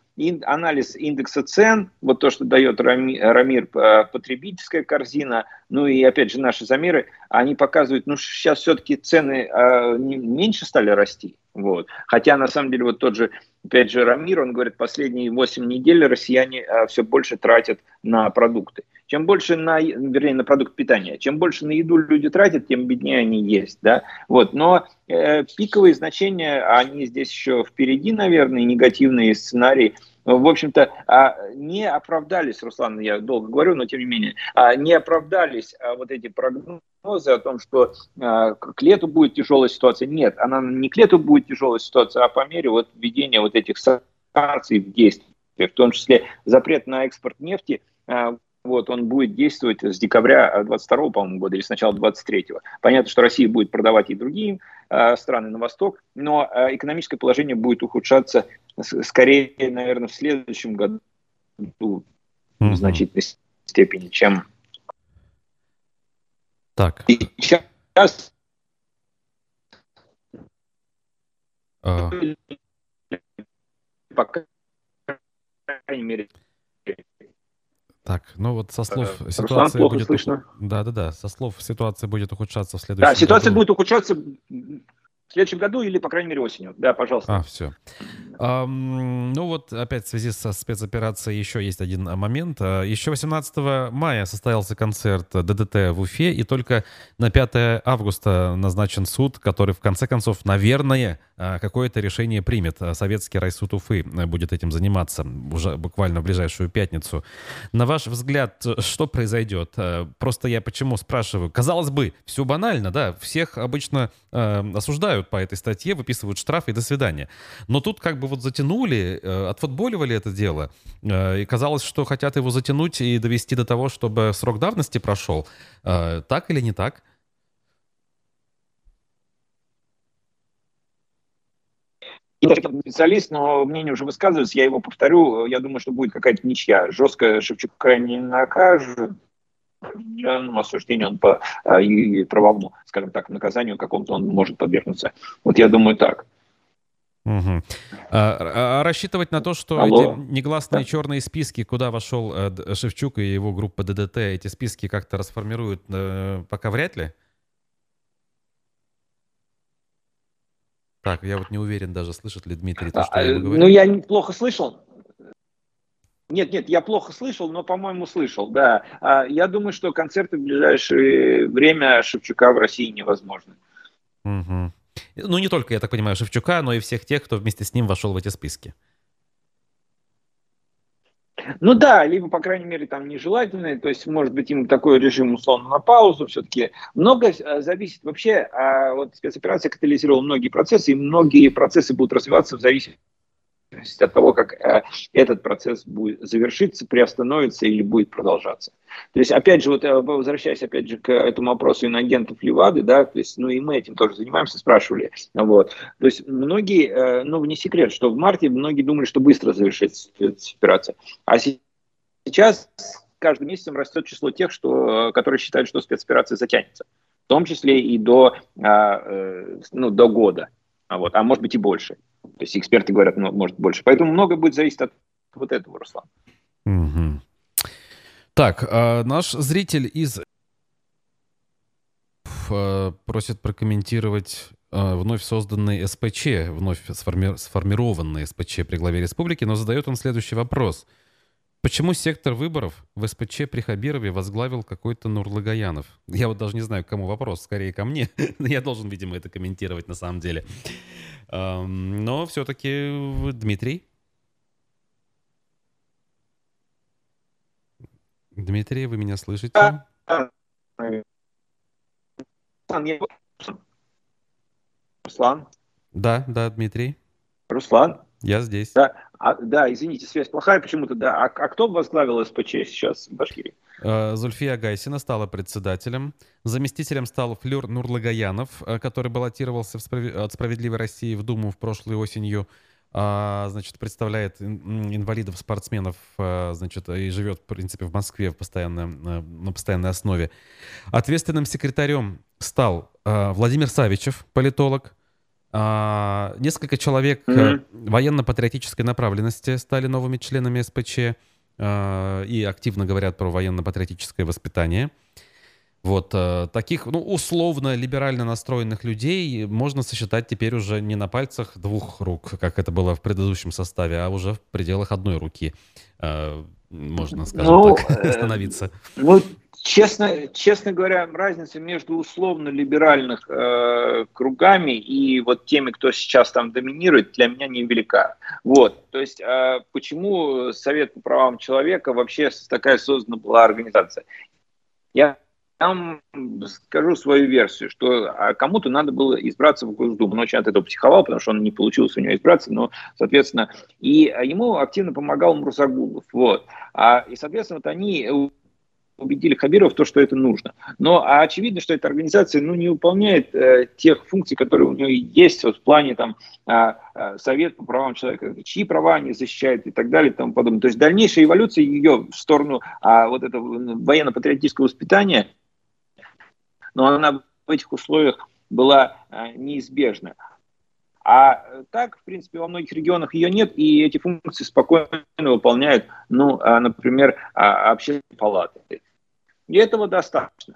Speaker 2: анализ индекса цен, вот то, что дает Рамир, э, потребительская корзина, ну и опять же наши замеры, они показывают, ну сейчас все-таки цены э, меньше стали расти. Вот. Хотя на самом деле вот тот же, опять же Рамир, он говорит, последние 8 недель россияне э, все больше тратят на продукты. Чем больше на, вернее, на продукт питания, чем больше на еду люди тратят, тем беднее они есть, да. Вот, но э, пиковые значения, они здесь еще впереди, наверное, негативные сценарии в общем-то, а, не оправдались, Руслан, я долго говорю, но тем не менее, а, не оправдались а, вот эти прогнозы о том, что к лету будет тяжелая ситуация. Нет, она не к лету будет тяжелая ситуация, а по мере вот введения вот этих санкций в действие, в том числе запрет на экспорт нефти, вот, он будет действовать с декабря 22 по-моему, года или с начала 23-го. Понятно, что Россия будет продавать и другие э, страны на восток, но э, экономическое положение будет ухудшаться скорее, наверное, в следующем году mm-hmm. в значительной степени, чем
Speaker 1: так.
Speaker 2: И сейчас
Speaker 1: uh.
Speaker 2: по крайней мере
Speaker 1: так, ну вот со слов э, ситуация
Speaker 2: Руслан, будет... слышно.
Speaker 1: Да, да, да, со слов ситуация будет ухудшаться в следующем
Speaker 2: Да, ситуация
Speaker 1: году.
Speaker 2: будет ухудшаться В следующем году или, по крайней мере, осенью. Да, пожалуйста.
Speaker 1: А, все. Um, ну вот, опять в связи со спецоперацией еще есть один момент. А, еще 18 мая состоялся концерт ДДТ в Уфе, и только на 5 августа назначен суд, который, в конце концов, наверное, а, какое-то решение примет. Советский райсуд Уфы будет этим заниматься уже буквально в ближайшую пятницу. На ваш взгляд, что произойдет? Просто я почему спрашиваю? Казалось бы, все банально, да? Всех обычно осуждают осуждают по этой статье, выписывают штрафы и до свидания. Но тут как бы вот затянули, э, отфутболивали это дело, э, и казалось, что хотят его затянуть и довести до того, чтобы срок давности прошел. Э, так или не так?
Speaker 2: Я специалист, но мнение уже высказывается, я его повторю. Я думаю, что будет какая-то ничья. Жестко Шевчука не накажут, осуждению, он по а, и правовому, скажем так, наказанию какому-то он может подвергнуться. Вот я думаю так.
Speaker 1: Угу. А, а рассчитывать на то, что Алло. эти негласные да. черные списки, куда вошел э, Шевчук и его группа ДДТ, эти списки как-то расформируют, э, пока вряд ли? Так, я вот не уверен даже, слышит ли Дмитрий то, что
Speaker 2: а,
Speaker 1: я
Speaker 2: ему говорю. Ну, я плохо слышал. Нет, нет, я плохо слышал, но, по-моему, слышал, да. А, я думаю, что концерты в ближайшее время Шевчука в России невозможны.
Speaker 1: Угу. Ну, не только, я так понимаю, Шевчука, но и всех тех, кто вместе с ним вошел в эти списки.
Speaker 2: Ну да, либо, по крайней мере, там нежелательные, то есть, может быть, им такой режим условно на паузу все-таки. Много э, зависит вообще, а вот спецоперация катализировала многие процессы, и многие процессы будут развиваться в зависимости зависимости от того, как э, этот процесс будет завершиться, приостановится или будет продолжаться. То есть, опять же, вот э, возвращаясь опять же к этому вопросу иноагентов Левады, да, то есть, ну и мы этим тоже занимаемся, спрашивали, вот. То есть, многие, э, ну не секрет, что в марте многие думали, что быстро завершится операция, а сейчас каждым месяцем растет число тех, что, которые считают, что спецоперация затянется, в том числе и до, ну, до года, а вот, а может быть и больше. То есть эксперты говорят, ну, может больше. Поэтому много будет зависеть от вот этого, Руслан.
Speaker 1: Угу. Так, а наш зритель из а, просит прокомментировать а, вновь созданный СПЧ, вновь сформи... сформированный СПЧ при главе республики, но задает он следующий вопрос. Почему сектор выборов в СПЧ при Хабирове возглавил какой-то Нурлагаянов? Я вот даже не знаю, к кому вопрос, скорее ко мне. Я должен, видимо, это комментировать на самом деле. Но все-таки Дмитрий. Дмитрий, вы меня слышите?
Speaker 2: Руслан.
Speaker 1: Да, да, Дмитрий.
Speaker 2: Руслан.
Speaker 1: Я здесь.
Speaker 2: Да, а, да извините, связь плохая почему-то. Да. А, а кто возглавил СПЧ сейчас в Башкирии?
Speaker 1: Э, Зульфия Гайсина стала председателем. Заместителем стал Флюр Нурлагаянов, э, который баллотировался от «Справедливой России» в Думу в прошлой осенью. А, значит, представляет инвалидов, спортсменов, а, значит, и живет, в принципе, в Москве в постоянной, на постоянной основе. Ответственным секретарем стал Владимир Савичев, политолог. А, несколько человек mm-hmm. военно-патриотической направленности стали новыми членами СПЧ а, и активно говорят про военно-патриотическое воспитание. Вот э, таких, ну, условно либерально настроенных людей можно сосчитать теперь уже не на пальцах двух рук, как это было в предыдущем составе, а уже в пределах одной руки, э, можно, скажем ну, так, остановиться.
Speaker 2: Ну, Честно, честно говоря, разница между условно либеральных э, кругами и вот теми, кто сейчас там доминирует, для меня невелика. Вот, то есть, э, почему Совет по правам человека вообще такая создана была организация? Я там скажу свою версию, что а, кому-то надо было избраться в Госдуму. Он очень от этого психовал, потому что он не получилось у него избраться, но, соответственно, и ему активно помогал Мурсагулов. Вот. А, и, соответственно, вот они убедили Хабирова в том, что это нужно. Но а очевидно, что эта организация ну, не выполняет э, тех функций, которые у нее есть вот, в плане там, э, э, Совет по правам человека, чьи права они защищают и так далее и тому подобное. То есть дальнейшая эволюция ее в сторону а, вот этого военно-патриотического воспитания, но она в этих условиях была а, неизбежна. А так, в принципе, во многих регионах ее нет, и эти функции спокойно выполняют, ну, а, например, а, общественные палаты. И этого достаточно.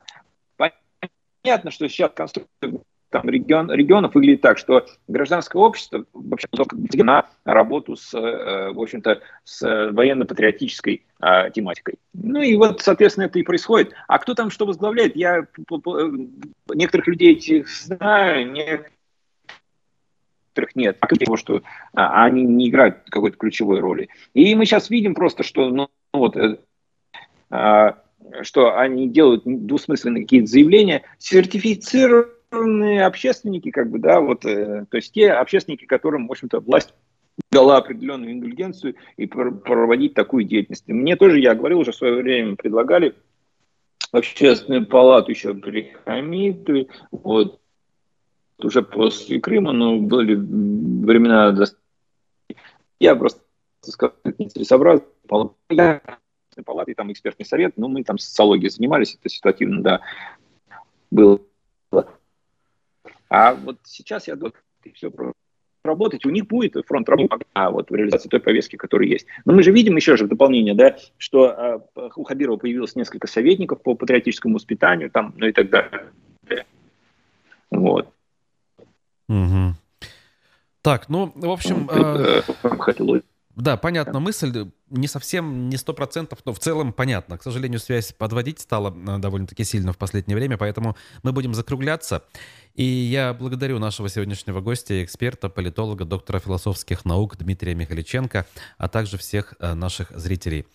Speaker 2: Понятно, что сейчас конструкция там регион, регионов выглядит так, что гражданское общество вообще на работу с, э, в общем-то, с военно-патриотической а, тематикой. Ну и вот, соответственно, это и происходит. А кто там что возглавляет, я некоторых людей этих знаю, некоторых нет, а того, что а, они не играют какой-то ключевой роли. И мы сейчас видим просто, что ну, вот, э, а, что они делают двусмысленные какие-то заявления, сертифицированные общественники, как бы, да, вот, э, то есть те общественники, которым, в общем-то, власть дала определенную индульгенцию и проводить такую деятельность. Мне тоже, я говорил уже в свое время, предлагали в общественную палату еще при Хамиду, вот, уже после Крыма, но были времена... Я просто сказал, нецелесообразно, палаты, там экспертный совет, но мы там социологией занимались, это ситуативно, да, было. А вот сейчас я думаю, все работать, у них будет фронт работы а вот в реализации той повестки, которая есть. Но мы же видим еще же в дополнение, да, что э, у Хабирова появилось несколько советников по патриотическому воспитанию, там, ну и так далее. Вот.
Speaker 1: Угу. Так, ну, в общем... Э, э да, понятна мысль, не совсем, не сто процентов, но в целом понятно. К сожалению, связь подводить стала э, довольно-таки сильно в последнее время, поэтому мы будем закругляться. И я благодарю нашего сегодняшнего гостя, эксперта, политолога, доктора философских наук Дмитрия Михаличенко, а также всех э, наших зрителей.